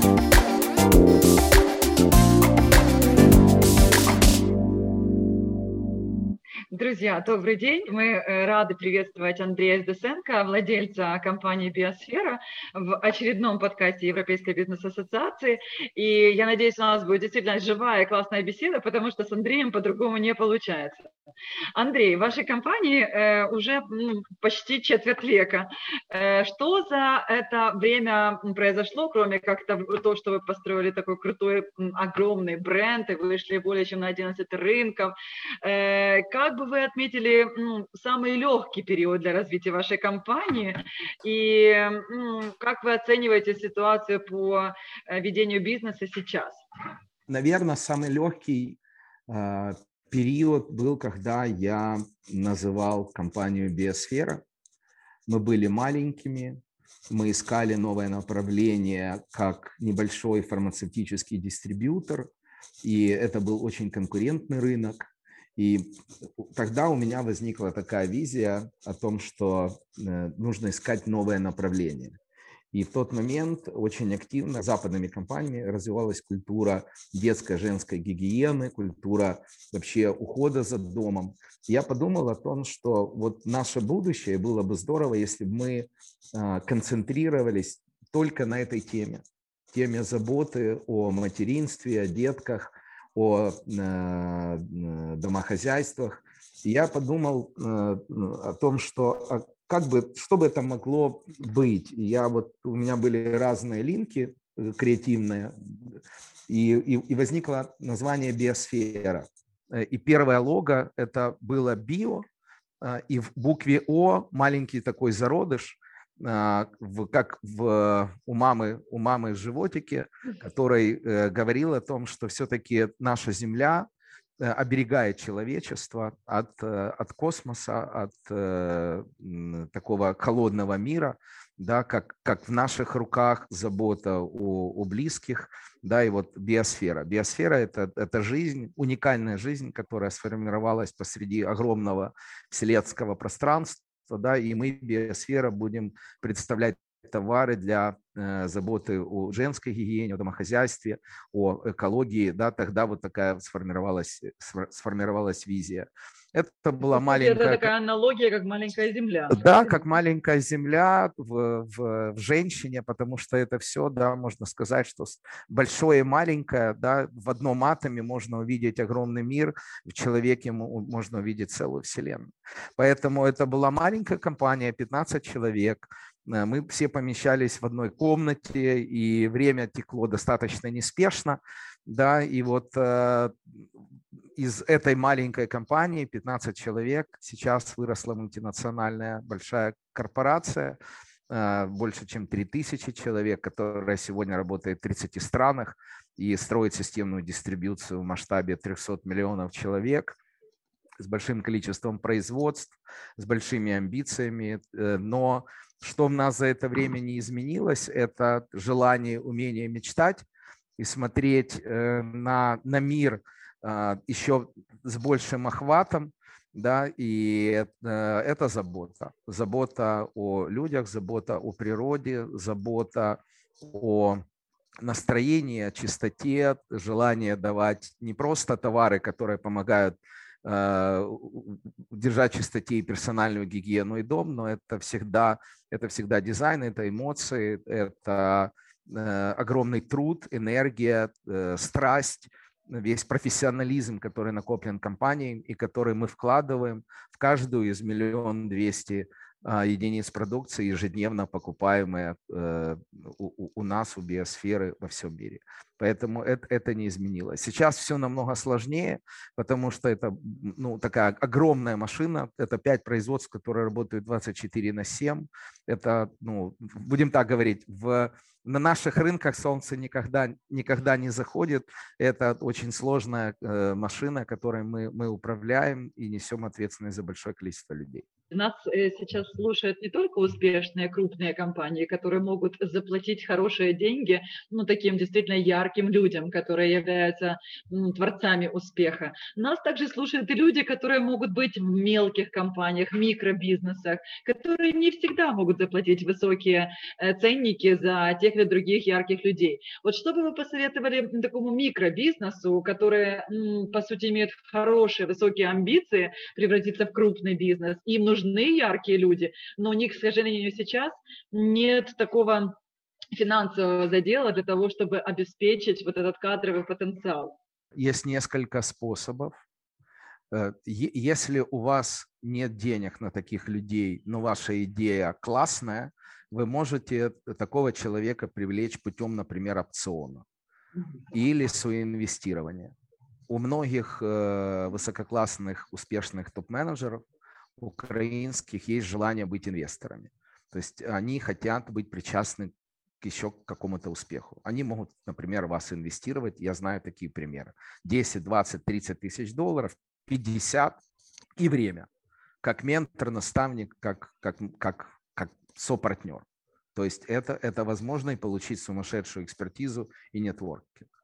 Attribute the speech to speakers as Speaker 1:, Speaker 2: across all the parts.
Speaker 1: Thank you. Друзья, добрый день. Мы э, рады приветствовать Андрея Сдесенко, владельца компании «Биосфера» в очередном подкасте Европейской бизнес-ассоциации. И я надеюсь, у нас будет действительно живая и классная беседа, потому что с Андреем по-другому не получается. Андрей, в вашей компании э, уже ну, почти четверть века. Э, что за это время произошло, кроме как то, что вы построили такой крутой, огромный бренд и вышли более чем на 11 рынков? Как бы вы отметили ну, самый легкий период для развития вашей компании и как вы оцениваете ситуацию по э, ведению бизнеса сейчас?
Speaker 2: Наверное, самый легкий э, период был, когда я называл компанию Биосфера. Мы были маленькими, мы искали новое направление как небольшой фармацевтический дистрибьютор, и это был очень конкурентный рынок. И тогда у меня возникла такая визия о том, что э, нужно искать новое направление. И в тот момент очень активно западными компаниями развивалась культура детской женской гигиены, культура вообще ухода за домом. Я подумал о том, что вот наше будущее было бы здорово, если бы мы а, концентрировались только на этой теме, теме заботы о материнстве, о детках, о э, домохозяйствах. я подумал э, о том, что а как бы, что бы это могло быть. Я вот, у меня были разные линки э, креативные, и, и, и возникло название биосфера. И первое лого это было био, и в букве О маленький такой зародыш – в, как в, у, мамы, у мамы животике, который э, говорил о том, что все-таки наша Земля э, оберегает человечество от, э, от космоса, от э, такого холодного мира, да, как, как в наших руках забота о, о близких, да, и вот биосфера. Биосфера это, – это жизнь, уникальная жизнь, которая сформировалась посреди огромного вселенского пространства, да, и мы, биосфера, будем представлять товары для э, заботы о женской гигиене, о домохозяйстве, о экологии, да, тогда вот такая сформировалась, сформировалась визия. Это была маленькая...
Speaker 1: Это такая аналогия, как маленькая земля.
Speaker 2: Да, как маленькая земля в, в, в женщине, потому что это все, да, можно сказать, что большое и маленькое, да, в одном атоме можно увидеть огромный мир, в человеке можно увидеть целую вселенную. Поэтому это была маленькая компания, 15 человек, мы все помещались в одной комнате, и время текло достаточно неспешно, да, и вот э, из этой маленькой компании 15 человек сейчас выросла мультинациональная большая корпорация, а, больше чем 3000 человек, которая сегодня работает в 30 странах и строит системную дистрибьюцию в масштабе 300 миллионов человек с большим количеством производств, с большими амбициями. Э, но что в нас за это время не изменилось, это желание, умение мечтать и смотреть э, на, на мир – а, еще с большим охватом, да, и э, это забота. Забота о людях, забота о природе, забота о настроении, о чистоте, желание давать не просто товары, которые помогают держать в чистоте и персональную гигиену и дом, но это всегда, это всегда дизайн, это эмоции, это э, огромный труд, энергия, страсть, весь профессионализм, который накоплен компанией и который мы вкладываем в каждую из миллион двести единиц продукции, ежедневно покупаемые э, у, нас, у биосферы во всем мире. Поэтому это, это не изменилось. Сейчас все намного сложнее, потому что это ну, такая огромная машина, это 5 производств, которые работают 24 на 7. Это, ну, будем так говорить, в, на наших рынках солнце никогда, никогда не заходит. Это очень сложная э, машина, которой мы, мы управляем и несем ответственность за большое количество людей.
Speaker 1: Нас э, сейчас слушают не только успешные крупные компании, которые могут заплатить хорошие деньги, ну, таким действительно ярким людям, которые являются ну, творцами успеха. Нас также слушают и люди, которые могут быть в мелких компаниях, микробизнесах, которые не всегда могут заплатить высокие э, ценники за тех или других ярких людей. Вот что бы вы посоветовали такому микробизнесу, который, по сути, имеет хорошие, высокие амбиции превратиться в крупный бизнес, им нужно нужны яркие люди, но у них, к сожалению, сейчас нет такого финансового задела для того, чтобы обеспечить вот этот кадровый потенциал.
Speaker 2: Есть несколько способов. Э, если у вас нет денег на таких людей, но ваша идея классная, вы можете такого человека привлечь путем, например, опциона или соинвестирования. У многих э, высококлассных, успешных топ-менеджеров украинских есть желание быть инвесторами. То есть они хотят быть причастны еще к какому-то успеху. Они могут, например, вас инвестировать, я знаю такие примеры. 10, 20, 30 тысяч долларов, 50 и время. Как ментор, наставник, как, как, как, как сопартнер. То есть это, это возможно и получить сумасшедшую экспертизу и нетворкинг.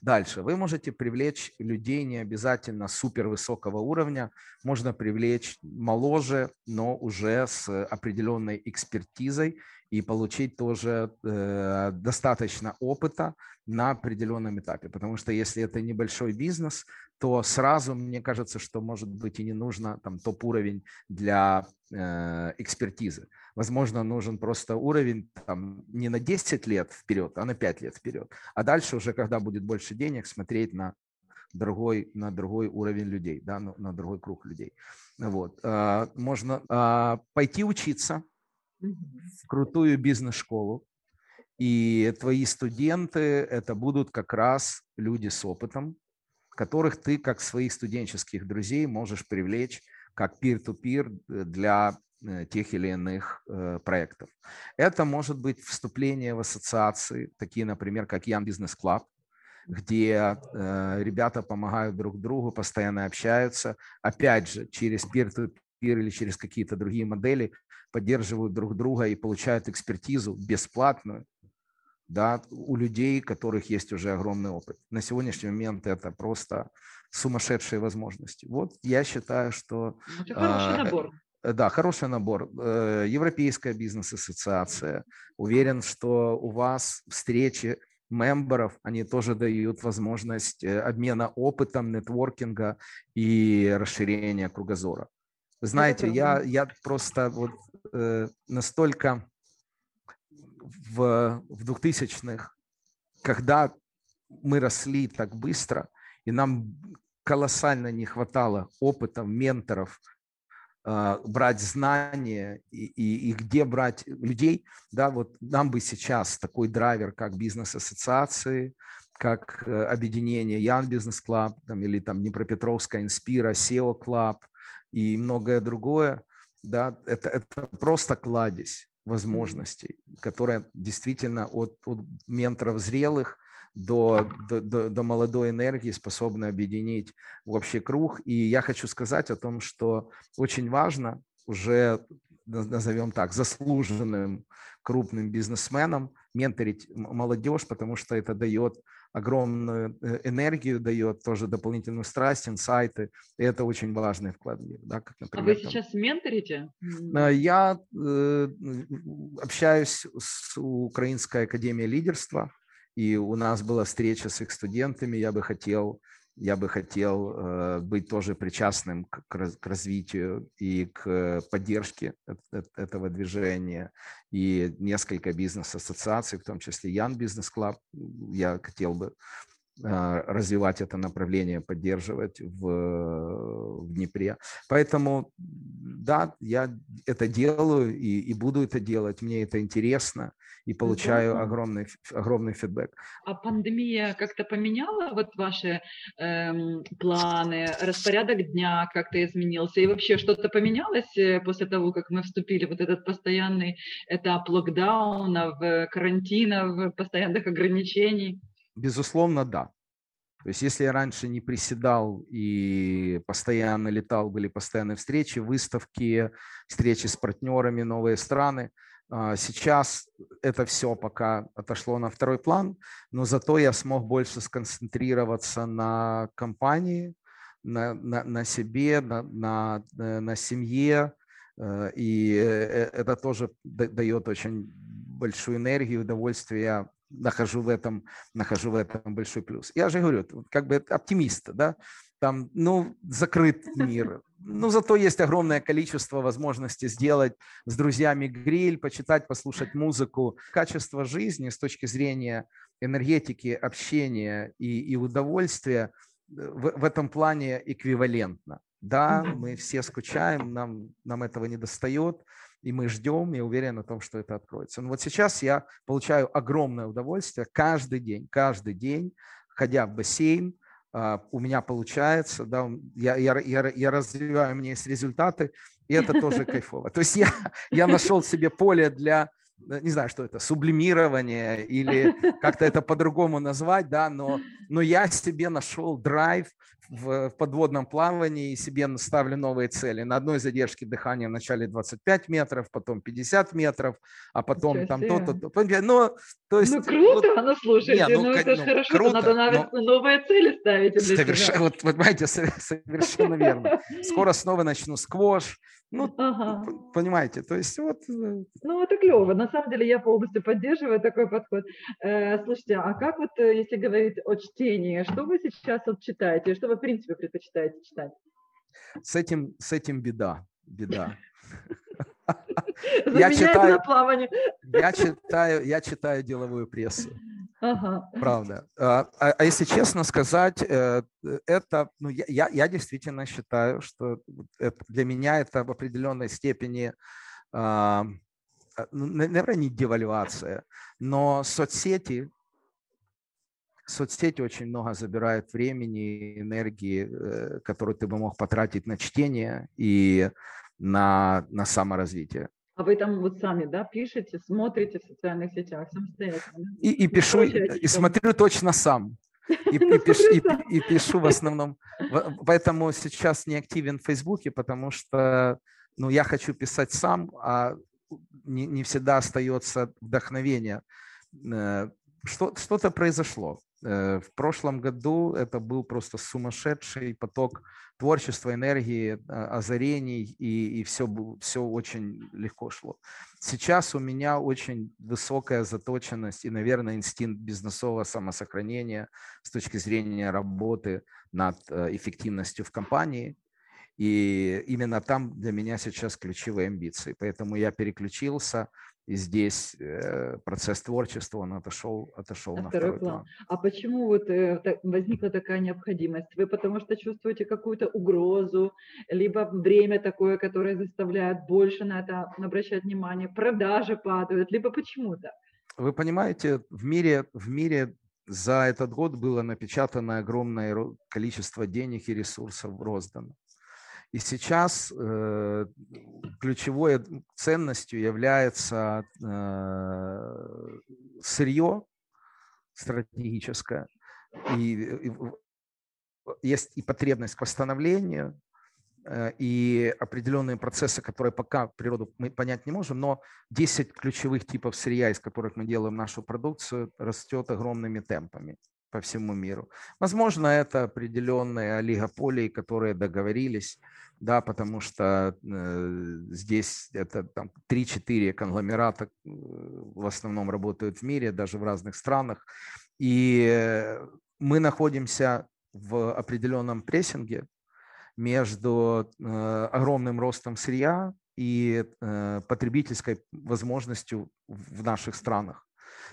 Speaker 2: Дальше. Вы можете привлечь людей не обязательно супер высокого уровня. Можно привлечь моложе, но уже с определенной экспертизой и получить тоже э, достаточно опыта на определенном этапе. Потому что если это небольшой бизнес, то сразу мне кажется, что может быть и не нужно там топ-уровень для э, экспертизы. Возможно, нужен просто уровень там, не на 10 лет вперед, а на 5 лет вперед. А дальше уже, когда будет больше денег, смотреть на другой, на другой уровень людей, да, на, на другой круг людей. Вот. А, можно а, пойти учиться в крутую бизнес-школу, и твои студенты это будут как раз люди с опытом, которых ты как своих студенческих друзей можешь привлечь как peer-to-peer э, для э, тех или иных э, проектов. Это может быть вступление в ассоциации, такие, например, как Young Business Club, где ребята помогают друг другу, постоянно общаются, опять же, через peer-to-peer или через какие-то другие модели поддерживают друг друга и получают экспертизу бесплатную, да, у людей, у которых есть уже огромный опыт. На сегодняшний момент это просто сумасшедшие возможности. Вот я считаю, что...
Speaker 1: Ну, это хороший а, набор.
Speaker 2: Да, хороший набор. Э, Европейская бизнес-ассоциация. Уверен, что у вас встречи мемберов, они тоже дают возможность э, обмена опытом, нетворкинга и расширения кругозора. Знаете, я, я просто вот э, настолько в, в 2000-х, когда мы росли так быстро, и нам колоссально не хватало опыта, менторов, э, брать знания и, и, и где брать людей, да, вот нам бы сейчас такой драйвер, как бизнес-ассоциации, как э, объединение Young Business Club там, или там Днепропетровская Инспира, SEO Club и многое другое, да, это, это просто кладезь возможностей, которая действительно от, от менторов зрелых до, до, до молодой энергии способна объединить в общий круг. И я хочу сказать о том, что очень важно уже, назовем так, заслуженным крупным бизнесменам менторить молодежь, потому что это дает огромную э, энергию, дает тоже дополнительную страсть, инсайты. И это очень важный вклад в мир. Да,
Speaker 1: как, например, а вы сейчас там... менторите?
Speaker 2: Э, я э, общаюсь с Украинской академией лидерства, и у нас была встреча с их студентами. Я бы хотел я бы хотел э, быть тоже причастным к, развитию и к поддержке этого движения. И несколько бизнес-ассоциаций, в том числе Young Business Club, я хотел бы развивать это направление, поддерживать в, в Днепре. Поэтому, да, я это делаю и, и буду это делать. Мне это интересно и получаю да. огромный, огромный фидбэк.
Speaker 1: А пандемия как-то поменяла вот ваши эм, планы, распорядок дня как-то изменился? И вообще что-то поменялось э, после того, как мы вступили в вот этот постоянный этап локдауна, в карантина, постоянных ограничений?
Speaker 2: Безусловно, да. То есть если я раньше не приседал и постоянно летал, были постоянные встречи, выставки, встречи с партнерами, новые страны, а, Сейчас это все пока отошло на второй план, но зато я смог больше сконцентрироваться на компании, на, на, на себе, на, на, э, на семье, э, и э, это тоже дает очень большую энергию, удовольствие. Нахожу в этом, нахожу в этом большой плюс. Я же говорю, как бы оптимист, да, там, ну, закрыт мир. Ну, зато есть огромное количество возможностей сделать с друзьями гриль, почитать, послушать музыку. Качество жизни с точки зрения энергетики, общения и, и удовольствия в, в этом плане эквивалентно. Да, мы все скучаем, нам, нам этого не достает, и мы ждем, и уверен о том, что это откроется. Но вот сейчас я получаю огромное удовольствие каждый день, каждый день, ходя в бассейн, а, у меня получается, да, я, я, я, я развиваю, у меня есть результаты, и это тоже кайфово. То есть я, я нашел себе поле для Э, не знаю, что это, сублимирование или как-то это по-другому назвать, да, но, но я себе нашел драйв в, подводном плавании и себе ставлю новые цели. На одной задержке дыхания в начале 25 метров, потом 50 метров, а потом Ничего там то-то. То, но,
Speaker 1: то есть, ну, круто, вот, ну, слушайте, не, ну, ну, это ну, хорошо, круто, надо но, новые цели ставить.
Speaker 2: Соверш... Вот, вот, понимаете, совершенно верно. Скоро снова начну сквош, ну, ага. понимаете, то есть вот... Э,
Speaker 1: ну, это клево. На самом деле я полностью поддерживаю такой подход. Э, слушайте, а как вот, э, если говорить о чтении, что вы сейчас вот читаете? Что вы, в принципе, предпочитаете читать?
Speaker 2: С этим, с этим беда, беда.
Speaker 1: Я читаю,
Speaker 2: я читаю, я читаю деловую прессу. Ага. Правда. А, а, а если честно сказать, э, это, ну, я, я действительно считаю, что это, для меня это в определенной степени, а, наверное, не девальвация, но соцсети, соцсети очень много забирают времени, энергии, э, которую ты бы мог потратить на чтение и на, на саморазвитие.
Speaker 1: А вы там вот сами, да, пишете, смотрите в социальных сетях самостоятельно?
Speaker 2: И, и пишу, и смотрю точно сам. И, и, пиш, и, и пишу в основном. Поэтому сейчас не активен в Фейсбуке, потому что ну, я хочу писать сам, а не, не всегда остается вдохновение. Э, что, что-то произошло. Э, в прошлом году это был просто сумасшедший поток творчества, энергии, а, озарений, и, и все, все очень легко шло. Сейчас у меня очень высокая заточенность и, наверное, инстинкт бизнесового самосохранения с точки зрения работы над э, эффективностью в компании. И именно там для меня сейчас ключевые амбиции. Поэтому я переключился – и здесь э, процесс творчества, он отошел, отошел на, на второй, план. план.
Speaker 1: А почему вот э, возникла такая необходимость? Вы потому что чувствуете какую-то угрозу, либо время такое, которое заставляет больше на это обращать внимание, продажи падают, либо почему-то?
Speaker 2: Вы понимаете, в мире, в мире за этот год было напечатано огромное количество денег и ресурсов роздано. И сейчас э, ключевой ценностью является э, сырье стратегическое, и, и есть и потребность к восстановлению, э, и определенные процессы, которые пока природу мы понять не можем, но 10 ключевых типов сырья, из которых мы делаем нашу продукцию, растет огромными темпами по всему миру. Возможно, это определенные олигополии, которые договорились, да, потому что э, здесь это там 3-4 конгломерата э, в основном работают в мире, даже в разных странах. И мы находимся в определенном прессинге между э, огромным ростом сырья и э, потребительской возможностью в наших странах.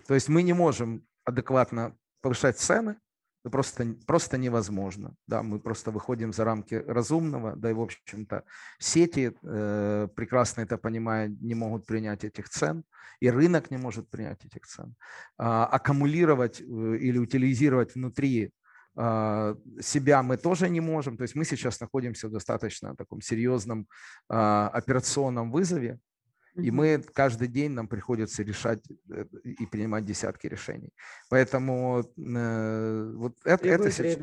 Speaker 2: То есть мы не можем адекватно повышать цены просто, просто невозможно. Да, мы просто выходим за рамки разумного, да и, в общем-то, сети, э, прекрасно это понимая, не могут принять этих цен, и рынок не может принять этих цен. А, аккумулировать э, или утилизировать внутри а, себя мы тоже не можем. То есть мы сейчас находимся в достаточно таком серьезном а, операционном вызове, И мы каждый день нам приходится решать э, и принимать десятки решений. Поэтому э, вот это, это сейчас...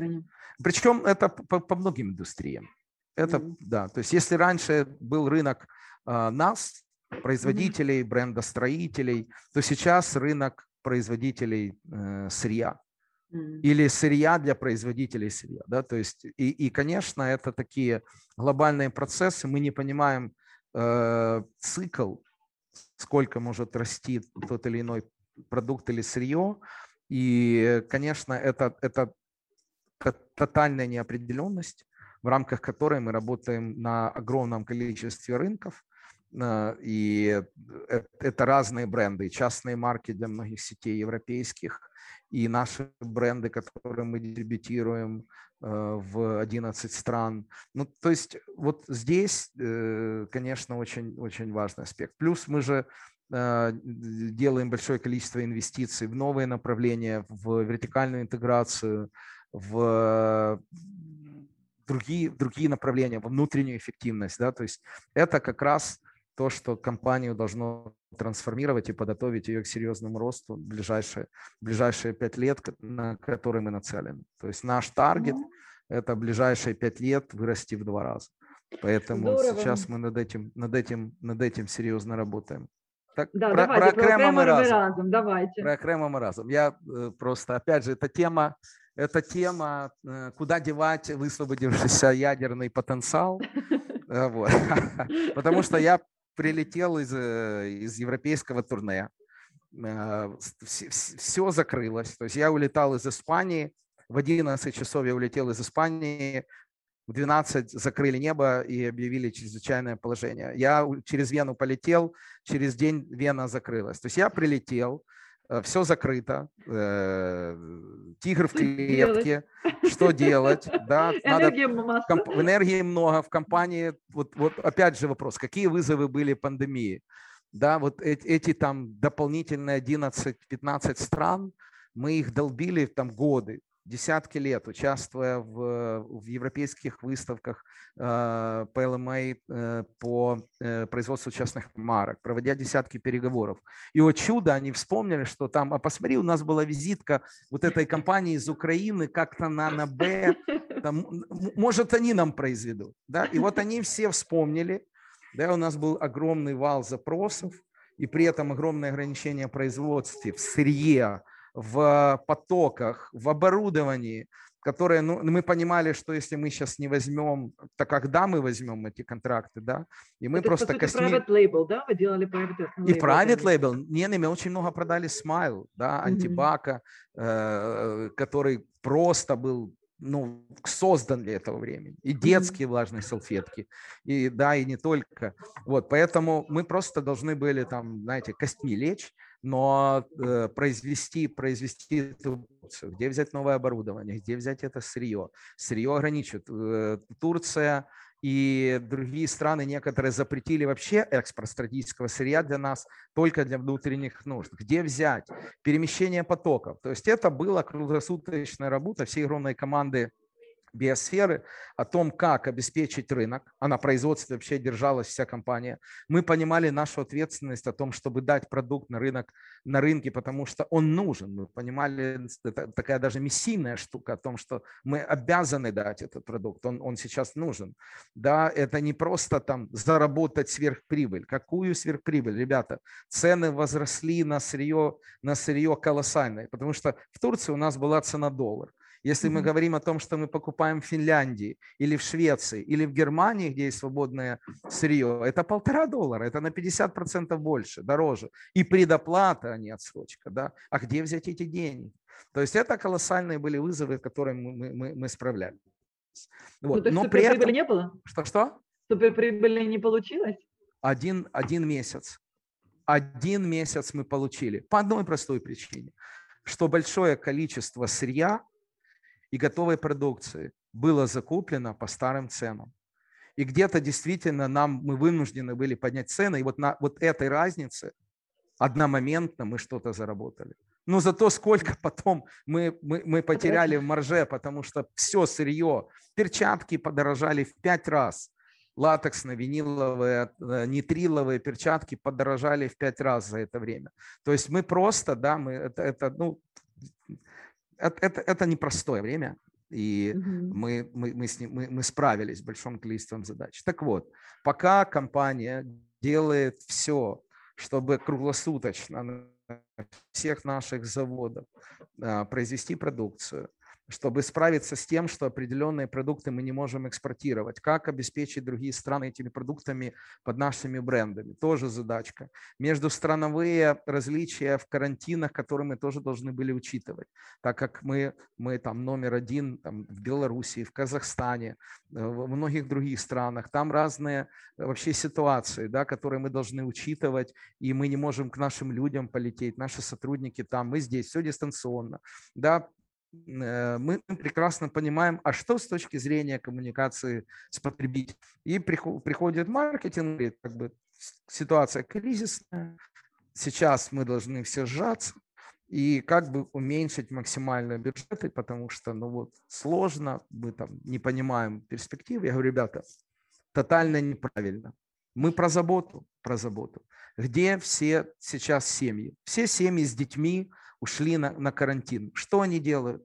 Speaker 2: Причем это по, по многим индустриям. Это, mm-hmm. да, то есть если раньше был рынок э, нас, производителей, mm-hmm. брендостроителей, то сейчас рынок производителей э, сырья mm-hmm. или сырья для производителей сырья. Да? То есть, и, и, конечно, это такие глобальные процессы. Мы не понимаем цикл, сколько может расти тот или иной продукт или сырье. И, конечно, это, это тотальная неопределенность, в рамках которой мы работаем на огромном количестве рынков. Э, и это разные бренды, частные марки для многих сетей европейских, и наши бренды, которые мы дебютируем э, в 11 стран. Ну, то есть вот здесь, э, конечно, очень, очень важный аспект. Плюс мы же делаем большое количество инвестиций в новые направления, в вертикальную интеграцию, в другие, другие направления, во внутреннюю эффективность. Да? То есть это как раз то, что компанию должно трансформировать и подготовить ее к серьезному росту в ближайшие, ближайшие пять лет, на которые мы нацелены. То есть наш таргет – это ближайшие пять лет вырасти в два раза. Поэтому Здорово. сейчас мы над этим, над, этим, над этим серьезно работаем.
Speaker 1: Так, да, про, давайте, про, про крема мы разом. разом. Давайте.
Speaker 2: Про крема мы разом. Я э, просто, опять же, эта тема, эта тема, э, куда девать высвободившийся ядерный потенциал. Э, вот. Потому что я прилетел из, из европейского турне. Все закрылось. То есть я улетал из Испании. В 11 часов я улетел из Испании. В 12 закрыли небо и объявили чрезвычайное положение. Я через Вену полетел, через день Вена закрылась. То есть я прилетел, Э, все закрыто, э, тигр в клетке, что делать, да, надо, энергии много в компании, вот, вот опять же вопрос, какие вызовы были пандемии, да, вот эти, эти там дополнительные 11-15 стран, мы их долбили там годы, десятки лет, участвуя в, в европейских выставках э, по LMA э, по э, производству частных марок, проводя десятки переговоров. И о чудо, они вспомнили, что там, а посмотри, у нас была визитка вот этой компании из Украины, как-то на, на Б, там, может, они нам произведут. Да? И вот они все вспомнили, да, у нас был огромный вал запросов, и при этом огромное ограничение производства в сырье, в потоках, в оборудовании, которые, ну, мы понимали, что если мы сейчас не возьмем, то когда мы возьмем эти контракты, да, и мы Это, просто...
Speaker 1: Это, косми... private label, да, вы делали private
Speaker 2: label? И private label, не, мы очень много продали Smile, да, антибака, mm-hmm. э, который просто был ну, создан для этого времени. И детские влажные салфетки, и да, и не только. Вот, поэтому мы просто должны были там, знаете, костьми лечь, но э, произвести, произвести эту где взять новое оборудование, где взять это сырье. Сырье ограничивает. Э, Турция и другие страны некоторые запретили вообще экспорт стратегического сырья для нас только для внутренних нужд. Где взять? Перемещение потоков. То есть это была круглосуточная работа всей огромной команды биосферы, о том, как обеспечить рынок, а на производстве вообще держалась вся компания. Мы понимали нашу ответственность о том, чтобы дать продукт на рынок, на рынке, потому что он нужен. Мы понимали, это такая даже миссийная штука о том, что мы обязаны дать этот продукт, он, он сейчас нужен. Да, это не просто там заработать сверхприбыль. Какую сверхприбыль, ребята? Цены возросли на сырье, на сырье колоссальные, потому что в Турции у нас была цена доллар. Если мы говорим о том, что мы покупаем в Финляндии или в Швеции или в Германии, где есть свободное сырье, это полтора доллара, это на 50% больше, дороже. И предоплата, а не отсрочка. Да? А где взять эти деньги? То есть это колоссальные были вызовы, с которыми мы, мы, мы справлялись.
Speaker 1: Вот. Ну, Но при этом... не было?
Speaker 2: Что-что?
Speaker 1: Суперприбыли не получилось?
Speaker 2: Один, один месяц. Один месяц мы получили. По одной простой причине, что большое количество сырья и готовой продукции было закуплено по старым ценам. И где-то действительно нам мы вынуждены были поднять цены, и вот на вот этой разнице одномоментно мы что-то заработали. Но зато сколько потом мы, мы, мы потеряли в марже, потому что все сырье, перчатки подорожали в пять раз, латексные, виниловые, э, нитриловые перчатки подорожали в пять раз за это время. То есть мы просто, да, мы, это, это ну, это, это, это непростое время, и угу. мы, мы, мы, с ним, мы, мы справились с большим количеством задач. Так вот, пока компания делает все, чтобы круглосуточно на всех наших заводах а, произвести продукцию, чтобы справиться с тем, что определенные продукты мы не можем экспортировать. Как обеспечить другие страны этими продуктами под нашими брендами? Тоже задачка. Междустрановые различия в карантинах, которые мы тоже должны были учитывать, так как мы, мы там номер один там, в Беларуси, в Казахстане, э, в многих других странах. Там разные вообще ситуации, да, которые мы должны учитывать, и мы не можем к нашим людям полететь, наши сотрудники там, мы здесь, все дистанционно. Да, Э, мы прекрасно понимаем, а что с точки зрения коммуникации с потребителем. И приходит маркетинг, говорит, как бы ситуация кризисная, сейчас мы должны все сжаться, и как бы уменьшить максимально бюджеты, потому что, ну вот, сложно, мы там не понимаем перспективы. Я говорю, ребята, тотально неправильно. Мы про заботу, про заботу. Где все сейчас семьи? Все семьи с детьми, ушли на, на карантин. Что они делают?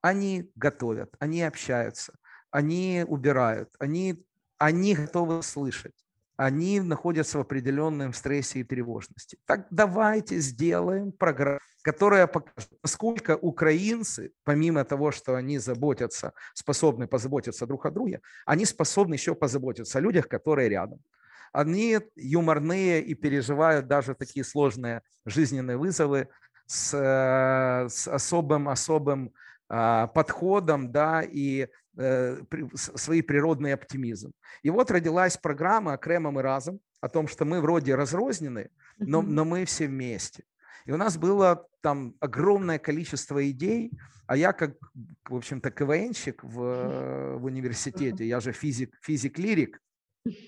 Speaker 2: Они готовят, они общаются, они убирают, они, они готовы слышать, они находятся в определенном стрессе и тревожности. Так давайте сделаем программу, которая покажет, насколько украинцы, помимо того, что они заботятся, способны позаботиться друг о друге, они способны еще позаботиться о людях, которые рядом. Они юморные и переживают даже такие сложные жизненные вызовы, с, э, с особым, особым а, подходом, да, и э, свой природный оптимизм. И вот родилась программа «Кремом и разом», о том, что мы вроде разрознены, но, но мы все вместе. И у нас было там огромное количество идей, а я как, в общем-то, КВНщик в, в университете, я же физик, физик-лирик,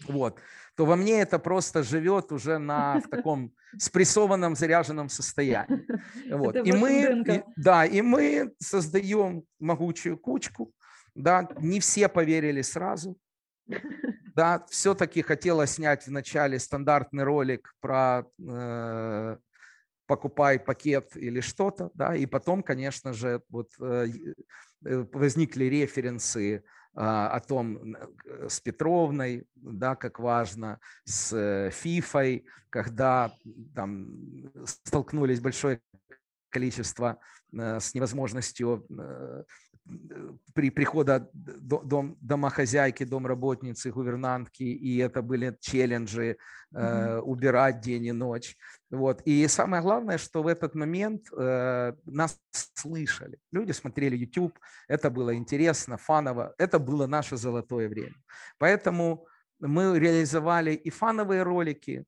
Speaker 2: вот, то во мне это просто живет уже на в таком спрессованном, заряженном состоянии. Вот. и мы, и, да, и мы создаем могучую кучку, да, не все поверили сразу, да, все-таки хотела снять вначале стандартный ролик про э, покупай пакет или что-то, да, и потом, конечно же, вот э, э возникли референсы а, о том с Петровной, да, как важно, с э, Фифой, когда там столкнулись большое количество э, с невозможностью э, при прихода дом, домохозяйки, домработницы, гувернантки, и это были челленджи э, убирать день и ночь. Вот. И самое главное, что в этот момент э, нас слышали. Люди смотрели YouTube, это было интересно, фаново, это было наше золотое время. Поэтому мы реализовали и фановые ролики,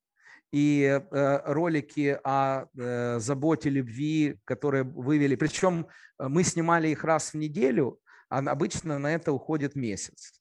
Speaker 2: и э, ролики о э, заботе, любви, которые вывели. Причем э, мы снимали их раз в неделю, а обычно на это уходит месяц.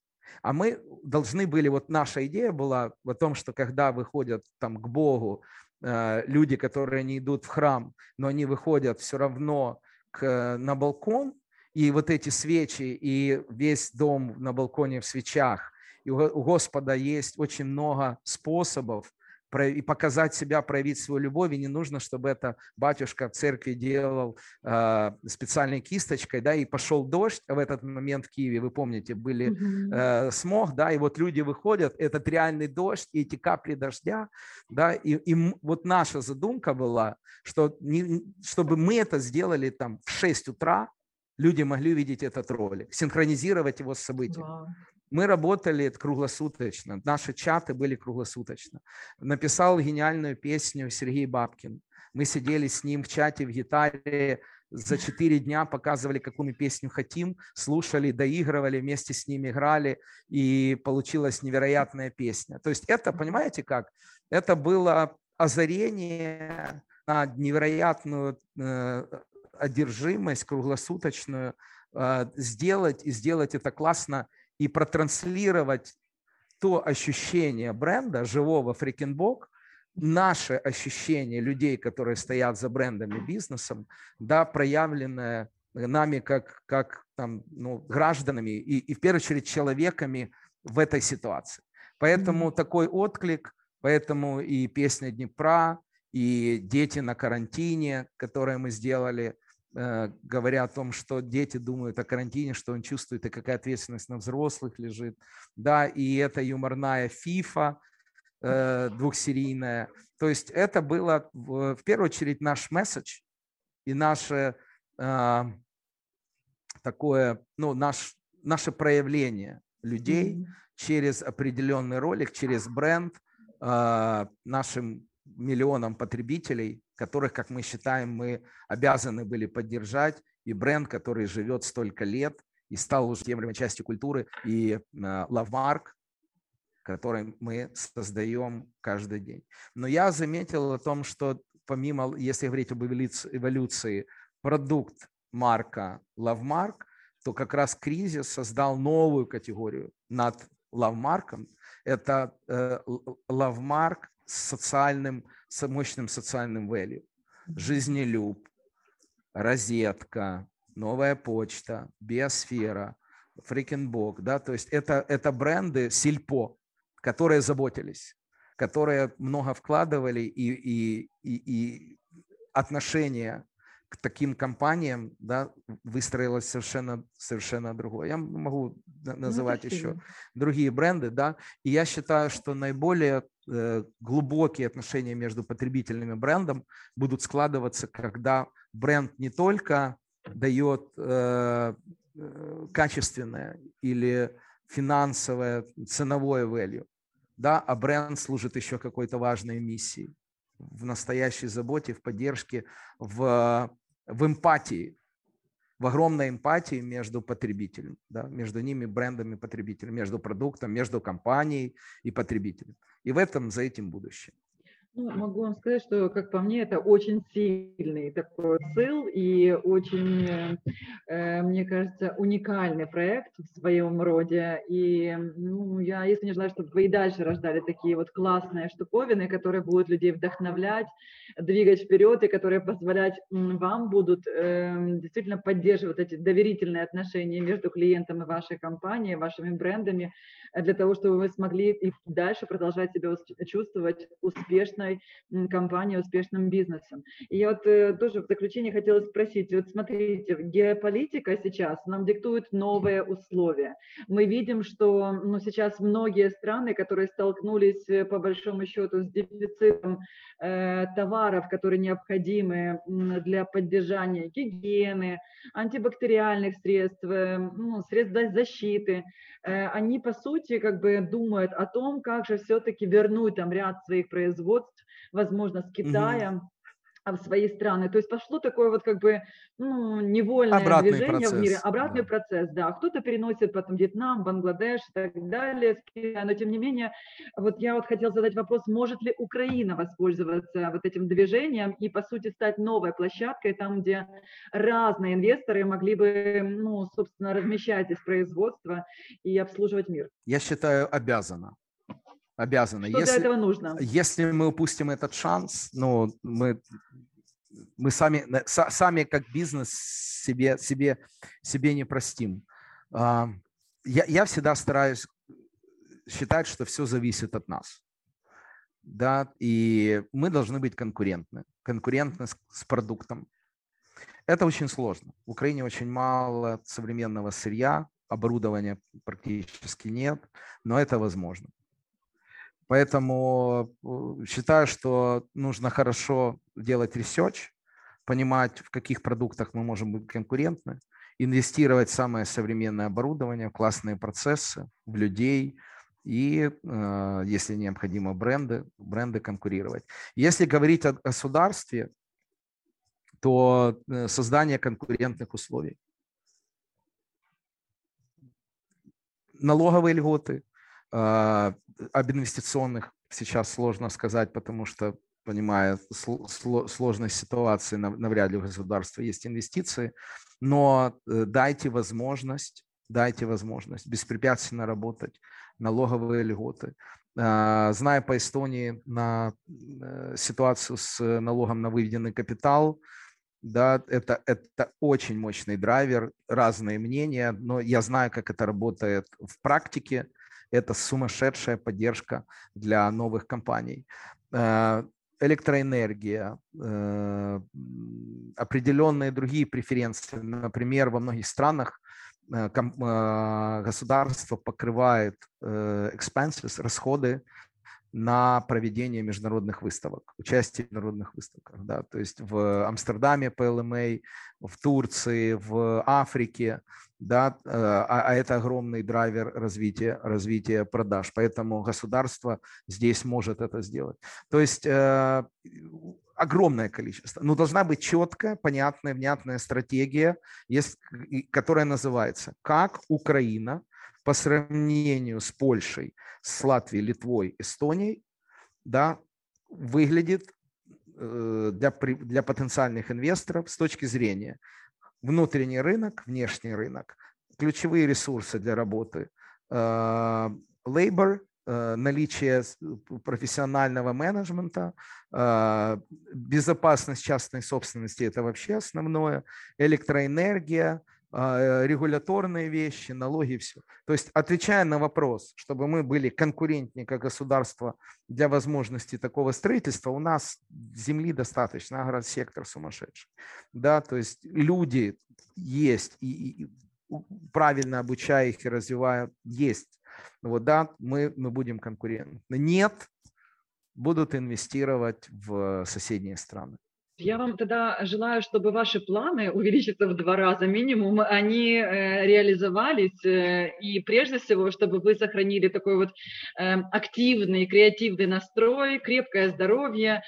Speaker 2: А мы должны были, вот наша идея была о том, что когда выходят там к Богу люди, которые не идут в храм, но они выходят все равно к, на балкон, и вот эти свечи, и весь дом на балконе в свечах, и у Господа есть очень много способов и показать себя, проявить свою любовь, и не нужно, чтобы это батюшка в церкви делал э, специальной кисточкой, да, и пошел дождь, в этот момент в Киеве, вы помните, были э, смог, да, и вот люди выходят, этот реальный дождь, и эти капли дождя, да, и, и вот наша задумка была, что не, чтобы мы это сделали там в 6 утра, люди могли увидеть этот ролик, синхронизировать его с событием. Wow. Мы работали круглосуточно, наши чаты были круглосуточно. Написал гениальную песню Сергей Бабкин. Мы сидели с ним в чате, в гитаре, за четыре дня показывали, какую мы песню хотим, слушали, доигрывали, вместе с ними играли, и получилась невероятная песня. То есть это, понимаете как? Это было озарение на невероятную э, одержимость круглосуточную, э, сделать и сделать это классно и протранслировать то ощущение бренда, живого фрикинбок, наше ощущение людей, которые стоят за брендами, бизнесом, да, проявленное нами как, как там, ну, гражданами и, и в первую очередь человеками в этой ситуации. Поэтому mm-hmm. такой отклик, поэтому и песня Днепра, и дети на карантине, которые мы сделали, говоря о том, что дети думают о карантине, что он чувствует, и какая ответственность на взрослых лежит. Да, и это юморная фифа э, двухсерийная. То есть это было в, первую очередь наш месседж и наше э, такое, ну, наш, наше проявление людей mm-hmm. через определенный ролик, через бренд э, нашим миллионам потребителей, которых, как мы считаем, мы обязаны были поддержать, и бренд, который живет столько лет и стал уже темлемой частью культуры, и лавмарк, который мы создаем каждый день. Но я заметил о том, что помимо, если говорить об эволюции, продукт марка лавмарк, то как раз кризис создал новую категорию над лавмарком. Это э, лавмарк с социальным, с мощным социальным value. Жизнелюб, розетка, новая почта, биосфера, фрикенбок, да, то есть это, это бренды сельпо, которые заботились, которые много вкладывали и, и, и, и отношения к таким компаниям да, выстроилось совершенно, совершенно другое. Я могу называть ну, еще другие бренды, да, и я считаю, что наиболее глубокие отношения между потребительным и брендом будут складываться, когда бренд не только дает э, э качественное или финансовое, ценовое value, да, а бренд служит еще какой-то важной миссией в настоящей заботе, в поддержке, в, в эмпатии, в огромной эмпатии между потребителем, да, между ними брендами потребителем, между продуктом, между компанией и потребителем. И в этом за этим будущее.
Speaker 1: Ну, могу вам сказать, что, как по мне, это очень сильный такой ссыл и очень, э, мне кажется, уникальный проект в своем роде. И ну, я, если не желаю, чтобы вы и дальше рождали такие вот классные штуковины, которые будут людей вдохновлять, двигать вперед и которые позволять вам будут э, действительно поддерживать эти доверительные отношения между клиентом и вашей компанией, вашими брендами, Э, для того, чтобы вы смогли и дальше продолжать себя чувствовать успешной компанией, успешным бизнесом. И вот э, тоже в заключение хотела спросить, вот смотрите, геополитика сейчас нам диктует новые условия. Мы видим, что ну, сейчас многие страны, которые столкнулись э, по большому счету с дефицитом э, товаров, которые необходимы для поддержания гигиены, антибактериальных средств, э, ну, средств защиты, э, они по сути, как бы думают о том, как же все-таки вернуть там ряд своих производств, возможно, с Китая. Угу в свои страны. То есть пошло такое вот как бы ну, невольное
Speaker 2: Обратный
Speaker 1: движение
Speaker 2: процесс,
Speaker 1: в мире, обратный да. процесс, да. Кто-то переносит потом Вьетнам, Бангладеш и так далее, но тем не менее, вот я вот хотела задать вопрос, может ли Украина воспользоваться вот этим движением и по сути стать новой площадкой, там, где разные инвесторы могли бы, ну, собственно, размещать здесь производство и обслуживать мир?
Speaker 2: Я считаю, обязана обязаны.
Speaker 1: Что если, для этого нужно?
Speaker 2: Если мы упустим этот шанс, ну, мы, мы сами, сами как бизнес себе, себе, себе не простим. А, я, я всегда стараюсь считать, что все зависит от нас. Да, и мы должны быть конкурентны. Конкурентны с, с продуктом. Это очень сложно. В Украине очень мало современного сырья, оборудования практически нет, но это возможно. Поэтому э, считаю, что нужно хорошо делать research, понимать, в каких продуктах мы можем быть конкурентны, инвестировать в самое современное оборудование, в классные процессы, в людей и, э, если необходимо, бренды, бренды конкурировать. Если говорить о государстве, то э, создание конкурентных условий. Налоговые льготы, об инвестиционных сейчас сложно сказать, потому что, понимая сложность ситуации, навряд ли у государства есть инвестиции, но э, дайте возможность, дайте возможность беспрепятственно работать, налоговые льготы. А, зная по Эстонии на э, ситуацию с налогом на выведенный капитал, да, это, это очень мощный драйвер, разные мнения, но я знаю, как это работает в практике, это сумасшедшая поддержка для новых компаний. Э, электроэнергия, э, определенные другие преференции. Например, во многих странах государство покрывает expenses, расходы на проведение международных выставок, участие в международных выставках. Да, то есть в Амстердаме PLMA, в Турции, в Африке, да, э, а, а это огромный драйвер развития, развития продаж. Поэтому государство здесь может это сделать. То есть э, огромное количество. Но должна быть четкая, понятная, внятная стратегия, есть, которая называется «Как Украина по сравнению с Польшей, с Латвией, Литвой, Эстонией, да, выглядит э, для, для потенциальных инвесторов с точки зрения внутренний рынок, внешний рынок, ключевые ресурсы для работы, э, labor, э, наличие профессионального менеджмента, безопасность частной собственности – это вообще основное, электроэнергия – э, регуляторные вещи, налоги, все. То есть отвечая на вопрос, чтобы мы были конкурентнее как государство для возможности такого строительства, у нас земли достаточно, агросектор сумасшедший. Да, то есть люди есть, и, и правильно обучая их и развивая, есть. Вот, да, мы, мы будем конкурентны. Нет, будут инвестировать в соседние страны.
Speaker 1: Я вам тогда желаю, чтобы ваши планы увеличиться в два раза минимум, они э, реализовались, э, и прежде всего, чтобы вы сохранили такой вот э, активный, креативный настрой, крепкое здоровье,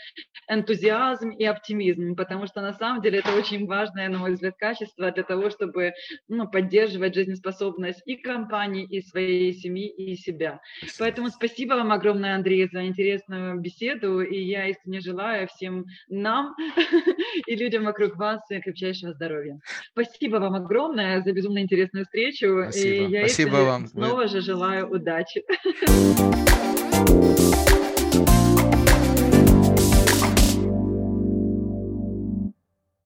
Speaker 1: энтузиазм и оптимизм, потому что на самом деле это очень важное, на мой взгляд, качество для того, чтобы ну, поддерживать жизнеспособность и компании, и своей семьи, и себя. Поэтому спасибо вам огромное, Андрей, за интересную беседу, и я искренне желаю всем нам и людям вокруг вас крепчайшего здоровья. Спасибо вам огромное за безумно интересную встречу.
Speaker 2: Спасибо.
Speaker 1: И я
Speaker 2: Спасибо вам.
Speaker 1: снова же желаю удачи.